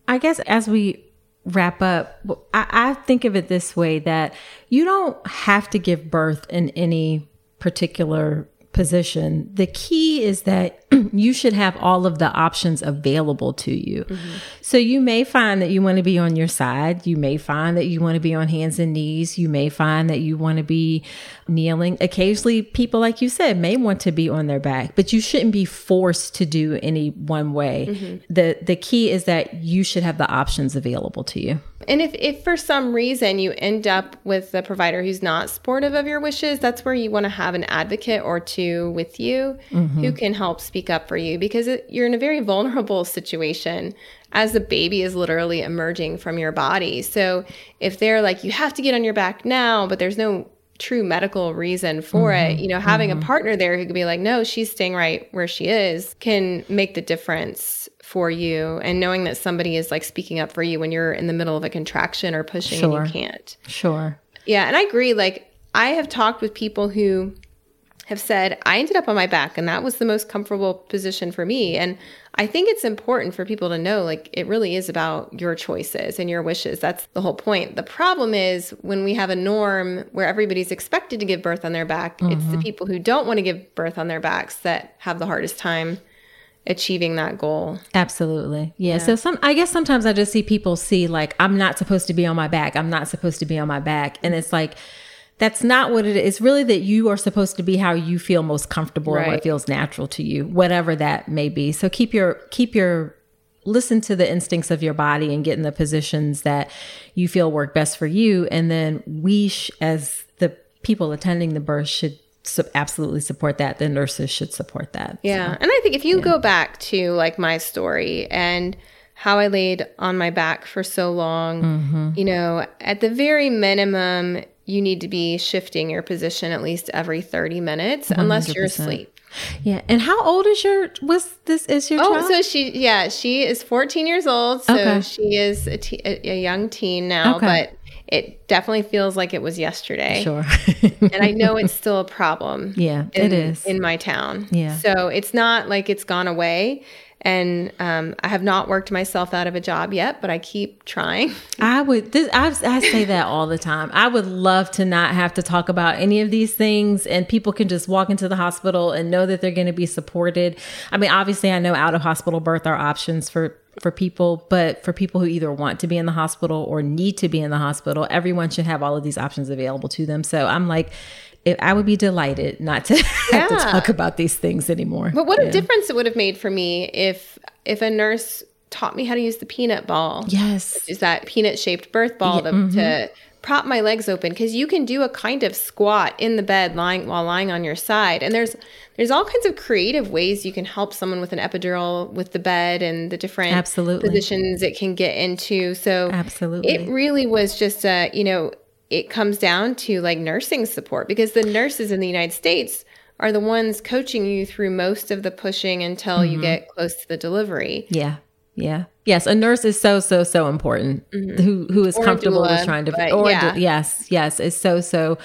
I guess as we wrap up, I, I think of it this way that you don't have to give birth in any particular position, the key is that <clears throat> you should have all of the options available to you. Mm-hmm. So you may find that you want to be on your side. You may find that you want to be on hands and knees. You may find that you want to be kneeling. Occasionally, people, like you said, may want to be on their back, but you shouldn't be forced to do any one way. Mm-hmm. The the key is that you should have the options available to you. And if, if for some reason you end up with a provider who's not supportive of your wishes, that's where you want to have an advocate or two with you mm-hmm. who can help speak up for you because it, you're in a very vulnerable situation as the baby is literally emerging from your body. So if they're like, you have to get on your back now, but there's no true medical reason for mm-hmm. it, you know, having mm-hmm. a partner there who could be like, no, she's staying right where she is can make the difference for you and knowing that somebody is like speaking up for you when you're in the middle of a contraction or pushing sure. and you can't. Sure. Yeah, and I agree like I have talked with people who have said I ended up on my back and that was the most comfortable position for me and I think it's important for people to know like it really is about your choices and your wishes. That's the whole point. The problem is when we have a norm where everybody's expected to give birth on their back, mm-hmm. it's the mm-hmm. people who don't want to give birth on their backs that have the hardest time achieving that goal. Absolutely. Yeah. yeah. So some I guess sometimes I just see people see like I'm not supposed to be on my back. I'm not supposed to be on my back. And it's like that's not what it is. It's really that you are supposed to be how you feel most comfortable right. and what feels natural to you, whatever that may be. So keep your keep your listen to the instincts of your body and get in the positions that you feel work best for you. And then we, sh- as the people attending the birth, should su- absolutely support that. The nurses should support that. Yeah. So, and I think if you yeah. go back to like my story and how I laid on my back for so long, mm-hmm. you know, at the very minimum, you need to be shifting your position at least every 30 minutes 100%. unless you're asleep. Yeah. And how old is your was this is your oh, child? so she yeah, she is 14 years old. So okay. she is a, te- a, young teen now, okay. but it definitely feels like it was yesterday. Sure. and I know it's still a problem. <laughs> Yeah, in, it is. In my town. Yeah. So it's not like it's gone away. And um, I have not worked myself out of a job yet, but I keep trying. <laughs> I would. This, I, I say that all the time. I would love to not have to talk about any of these things, and people can just walk into the hospital and know that they're going to be supported. I mean, obviously, I know out of hospital birth are options for for people, but for people who either want to be in the hospital or need to be in the hospital, everyone should have all of these options available to them. So I'm like, if, I would be delighted not to <laughs> have to talk about these things anymore. But what yeah. a difference it would have made for me if if a nurse taught me how to use the peanut ball. Yes, is that peanut shaped birth ball yeah, to, mm-hmm. to prop my legs open because you can do a kind of squat in the bed lying while lying on your side and there's there's all kinds of creative ways you can help someone with an epidural with the bed and the different absolutely. positions it can get into so absolutely it really was just a you know it comes down to like nursing support because the nurses in the United States are the ones coaching you through most of the pushing until mm-hmm. you get close to the delivery. Yeah. Yeah. Yes, a nurse is so so so important. Mm-hmm. Who who is or comfortable doula, with trying to or yeah. do, yes, yes, is so so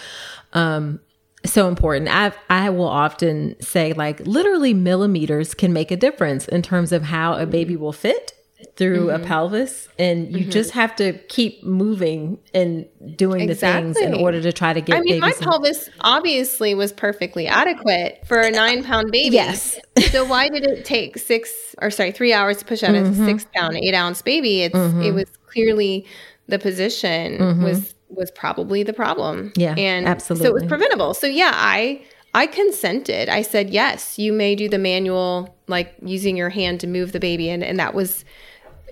um so important. I I will often say like literally millimeters can make a difference in terms of how a baby will fit through mm-hmm. a pelvis and you mm-hmm. just have to keep moving and doing exactly. the things in order to try to get I mean my pelvis obviously was perfectly adequate for a 9 pound baby. Yes. so why did it take 6 or sorry 3 hours to push out mm-hmm. a 6 pound 8 ounce baby? It's mm-hmm. it was clearly the position mm-hmm. was was probably the problem. Yeah. And absolutely. so it was preventable. So yeah, I I consented. I said, yes, you may do the manual, like using your hand to move the baby. And, and that was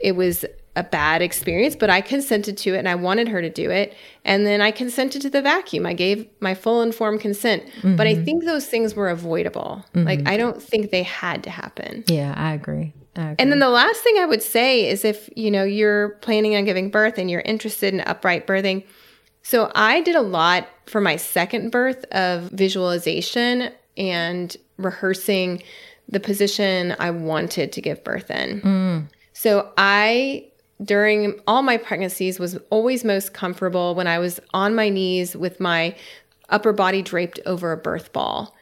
it was a bad experience, but I consented to it and I wanted her to do it. And then I consented to the vacuum. I gave my full informed consent. Mm-hmm. But I mm-hmm. think those things were avoidable. Mm-hmm. Like, I don't think they had to happen. Yeah, I agree. I agree. And then the last thing I would say is if, you know, you're planning on giving birth and you're interested in upright birthing. So I did a lot for my second birth of visualization and rehearsing the position I wanted to give birth in. Mm. So I during all my pregnancies was always most comfortable when I was on my knees with my upper body draped over a birth ball.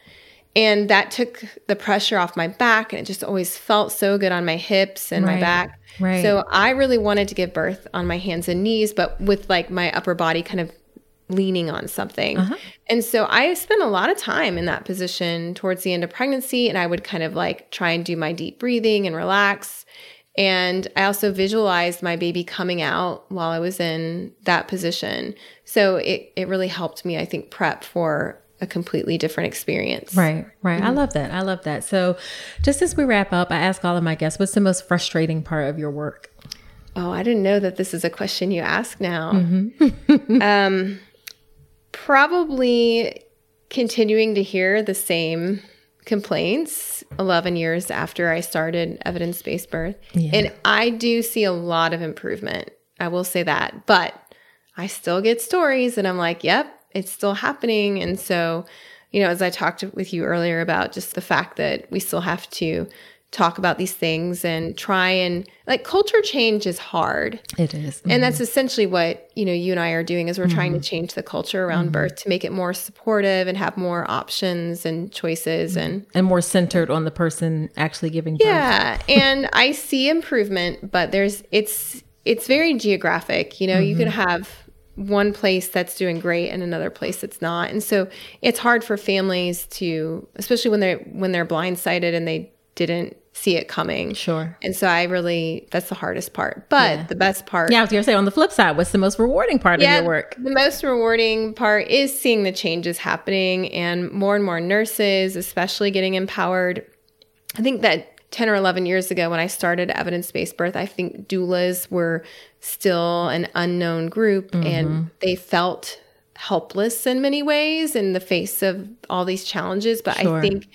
And that took the pressure off my back and it just always felt so good on my hips and right, my back. Right. So I really wanted to give birth on my hands and knees, but with like my upper body kind of leaning on something. Uh-huh. And so I spent a lot of time in that position towards the end of pregnancy and I would kind of like try and do my deep breathing and relax and I also visualized my baby coming out while I was in that position. So it, it really helped me, I think, prep for a completely different experience. Right, right. Mm-hmm. I love that. I love that. So just as we wrap up, I ask all of my guests, what's the most frustrating part of your work? Oh, I didn't know that this is a question you ask now. Mm-hmm. <laughs> um, probably continuing to hear the same complaints 11 years after I started evidence based birth. Yeah. And I do see a lot of improvement. I will say that. But I still get stories and I'm like, yep, it's still happening. And so, you know, as I talked with you earlier about just the fact that we still have to talk about these things and try and like culture change is hard. It is. Mm-hmm. And that's essentially what, you know, you and I are doing is we're mm-hmm. trying to mm-hmm. change the culture around mm-hmm. birth to make it more supportive and have more options and choices mm-hmm. and and more centered on the person actually giving birth. Yeah. and I see improvement, but there's it's it's very geographic. You know, you can mm-hmm. have one place that's doing great and another place that's not. And so it's hard for families to especially when they're when they're blindsided and they didn't see it coming. Sure. And so I really, that's the hardest part. But yeah. the best part. Yeah, I was going to say on the flip side, what's the most rewarding part yeah, of your work? The most rewarding part is seeing the changes happening and more and more nurses, especially getting empowered. I think that 10 or 11 years ago when I started evidence based birth, I think doulas were still an unknown group mm-hmm. and they felt helpless in many ways in the face of all these challenges. But sure. I think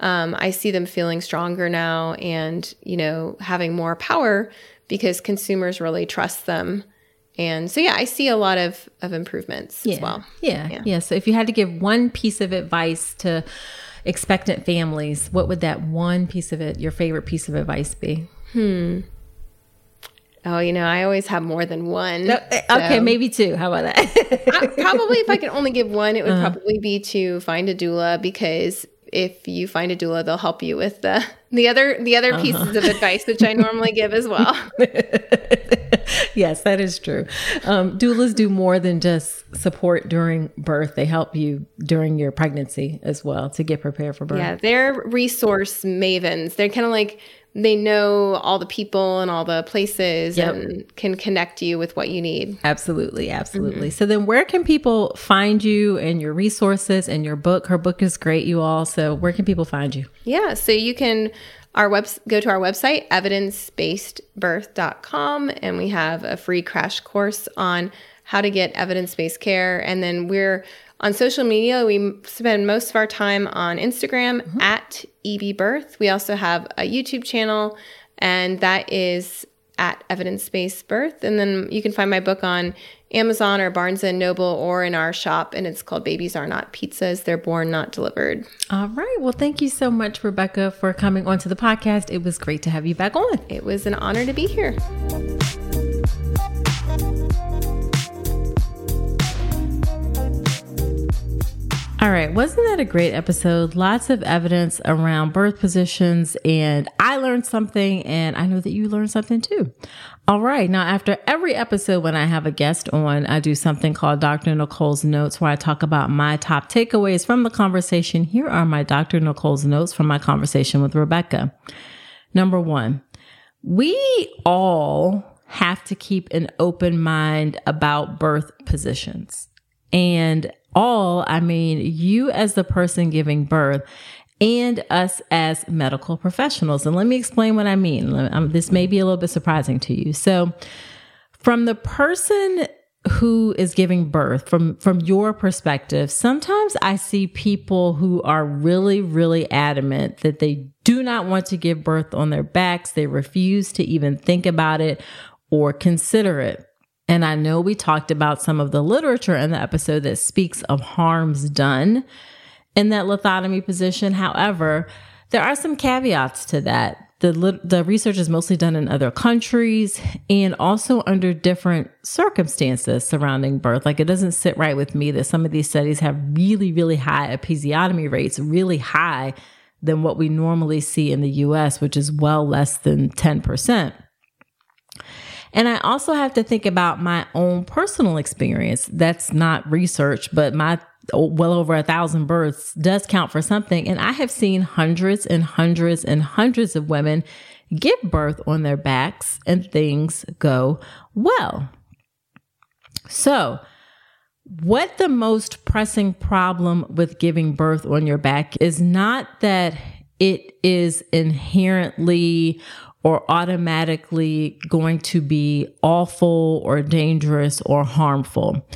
um, I see them feeling stronger now and, you know, having more power because consumers really trust them. And so, yeah, I see a lot of, of improvements yeah. as well. Yeah, yeah. Yeah. So, if you had to give one piece of advice to expectant families, what would that one piece of it, your favorite piece of advice be? Hmm. Oh, you know, I always have more than one. No, eh, okay, so. maybe two. How about that? I, probably, if I <laughs> could only give one, it would uh-huh. probably be to find a doula because if you find a doula, they'll help you with the the other the other uh-huh. pieces of advice, which I normally give as well. <laughs> yes, that is true. Um, doulas do more than just support during birth; they help you during your pregnancy as well to get prepared for birth. Yeah, they're resource mavens. They're kind of like they know all the people and all the places yep. and can connect you with what you need. Absolutely, absolutely. Mm-hmm. So then where can people find you and your resources and your book? Her book is great, you all. So where can people find you? Yeah, so you can our web go to our website evidencebasedbirth.com and we have a free crash course on how to get evidence-based care and then we're on social media, we spend most of our time on Instagram mm-hmm. at EBBirth. We also have a YouTube channel, and that is at Evidence Based Birth. And then you can find my book on Amazon or Barnes and Noble or in our shop, and it's called Babies Are Not Pizzas. They're born, not delivered. All right. Well, thank you so much, Rebecca, for coming onto the podcast. It was great to have you back on. It was an honor to be here. All right, wasn't that a great episode? Lots of evidence around birth positions, and I learned something, and I know that you learned something too. All right, now after every episode, when I have a guest on, I do something called Dr. Nicole's Notes, where I talk about my top takeaways from the conversation. Here are my Dr. Nicole's Notes from my conversation with Rebecca. Number one, we all have to keep an open mind about birth positions. And all, I mean you as the person giving birth and us as medical professionals. And let me explain what I mean. Um, this may be a little bit surprising to you. So, from the person who is giving birth from from your perspective sometimes i see people who are really really adamant that they do not want to give birth on their backs they refuse to even think about it or consider it and I know we talked about some of the literature in the episode that speaks of harms done in that lithotomy position. However, there are some caveats to that. The, the research is mostly done in other countries and also under different circumstances surrounding birth. Like it doesn't sit right with me that some of these studies have really, really high episiotomy rates, really high than what we normally see in the US, which is well less than 10%. And I also have to think about my own personal experience. That's not research, but my oh, well over a thousand births does count for something. And I have seen hundreds and hundreds and hundreds of women give birth on their backs and things go well. So, what the most pressing problem with giving birth on your back is not that it is inherently or automatically going to be awful or dangerous or harmful.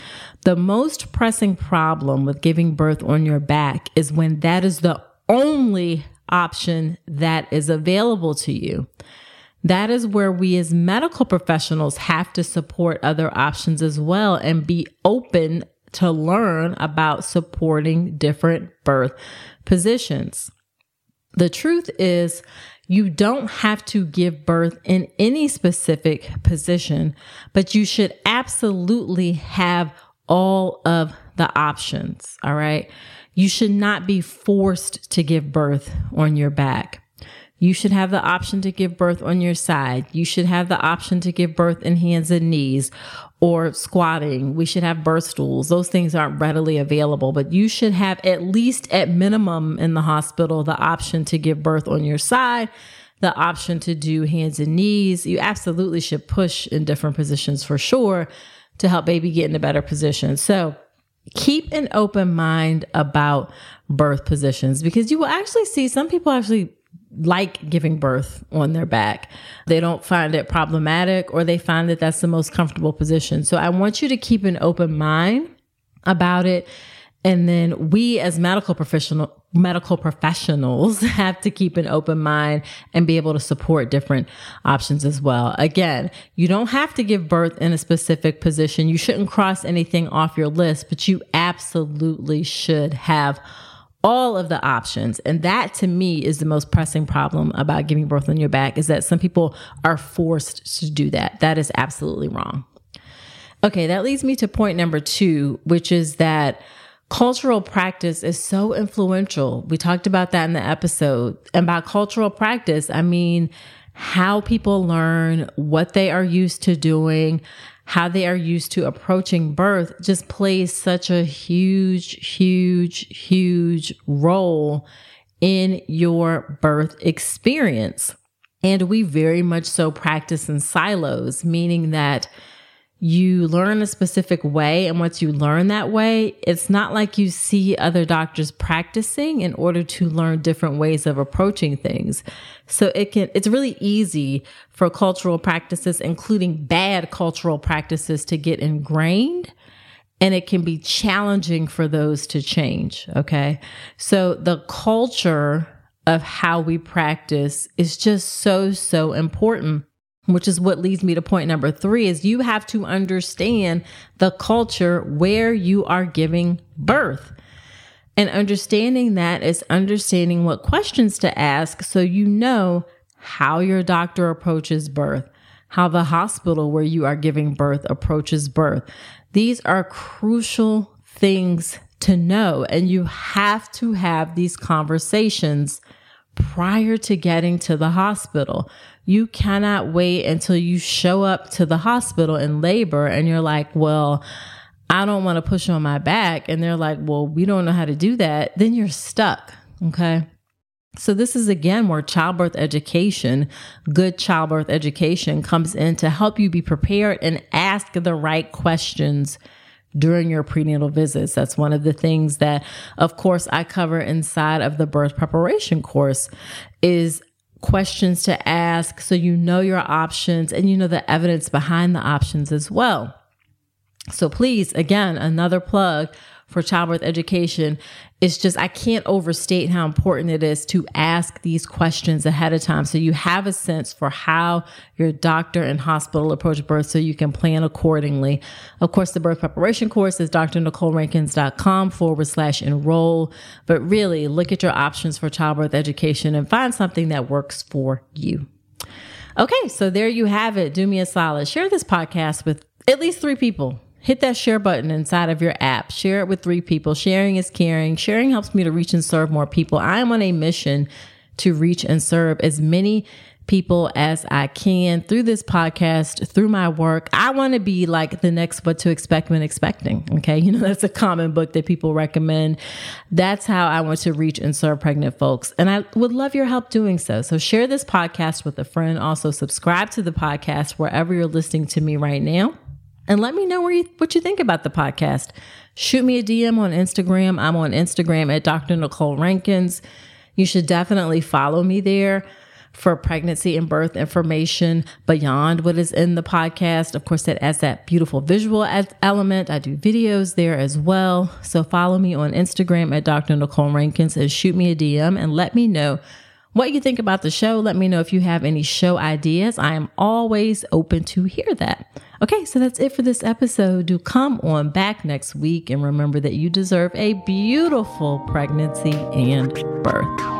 The most pressing problem with giving birth on your back is when that is the only option that is available to you. That is where we as medical professionals have to support other options as well and be open to learn about supporting different birth positions. The truth is, you don't have to give birth in any specific position, but you should absolutely have all of the options. All right. You should not be forced to give birth on your back. You should have the option to give birth on your side. You should have the option to give birth in hands and knees or squatting. We should have birth stools. Those things aren't readily available, but you should have at least at minimum in the hospital the option to give birth on your side, the option to do hands and knees. You absolutely should push in different positions for sure to help baby get in a better position. So, keep an open mind about birth positions because you will actually see some people actually like giving birth on their back. They don't find it problematic or they find that that's the most comfortable position. So I want you to keep an open mind about it. And then we as medical professional medical professionals <laughs> have to keep an open mind and be able to support different options as well. Again, you don't have to give birth in a specific position. You shouldn't cross anything off your list, but you absolutely should have all of the options. And that to me is the most pressing problem about giving birth on your back is that some people are forced to do that. That is absolutely wrong. Okay, that leads me to point number two, which is that cultural practice is so influential. We talked about that in the episode. And by cultural practice, I mean how people learn, what they are used to doing, how they are used to approaching birth just plays such a huge, huge, huge role in your birth experience. And we very much so practice in silos, meaning that you learn a specific way. And once you learn that way, it's not like you see other doctors practicing in order to learn different ways of approaching things. So it can, it's really easy for cultural practices, including bad cultural practices to get ingrained. And it can be challenging for those to change. Okay. So the culture of how we practice is just so, so important which is what leads me to point number three is you have to understand the culture where you are giving birth and understanding that is understanding what questions to ask so you know how your doctor approaches birth how the hospital where you are giving birth approaches birth these are crucial things to know and you have to have these conversations prior to getting to the hospital. You cannot wait until you show up to the hospital in labor and you're like, well, I don't want to push on my back. And they're like, well, we don't know how to do that. Then you're stuck. Okay. So, this is again where childbirth education, good childbirth education, comes in to help you be prepared and ask the right questions during your prenatal visits. That's one of the things that, of course, I cover inside of the birth preparation course is questions to ask so you know your options and you know the evidence behind the options as well. So please, again, another plug for childbirth education it's just I can't overstate how important it is to ask these questions ahead of time so you have a sense for how your doctor and hospital approach birth so you can plan accordingly. Of course, the birth preparation course is drnicolerankins.com forward slash enroll. But really look at your options for childbirth education and find something that works for you. Okay, so there you have it. Do me a solid. Share this podcast with at least three people hit that share button inside of your app. Share it with three people. Sharing is caring. Sharing helps me to reach and serve more people. I am on a mission to reach and serve as many people as I can through this podcast, through my work. I want to be like the next What to Expect When Expecting. Okay. <laughs> You know, that's a common book that people recommend. That's how I want to reach and serve pregnant folks. And I would love your help doing so. So share this podcast with a friend. Also, subscribe to the podcast wherever you're listening to me right now and let me know you, what you think about the podcast. Shoot me a DM on Instagram. I'm on Instagram at Dr. Nicole Rankins. You should definitely follow me there for pregnancy and birth information beyond what is in the podcast. Of course, that adds that beautiful visual element. I do videos there as well. So follow me on Instagram at Dr. Nicole Rankins and shoot me a DM and let me know what you think about the show. Let me know if you have any show ideas. I am always open to hear that. Okay, so that's it for this episode. Do come on back next week and remember that you deserve a beautiful pregnancy and birth.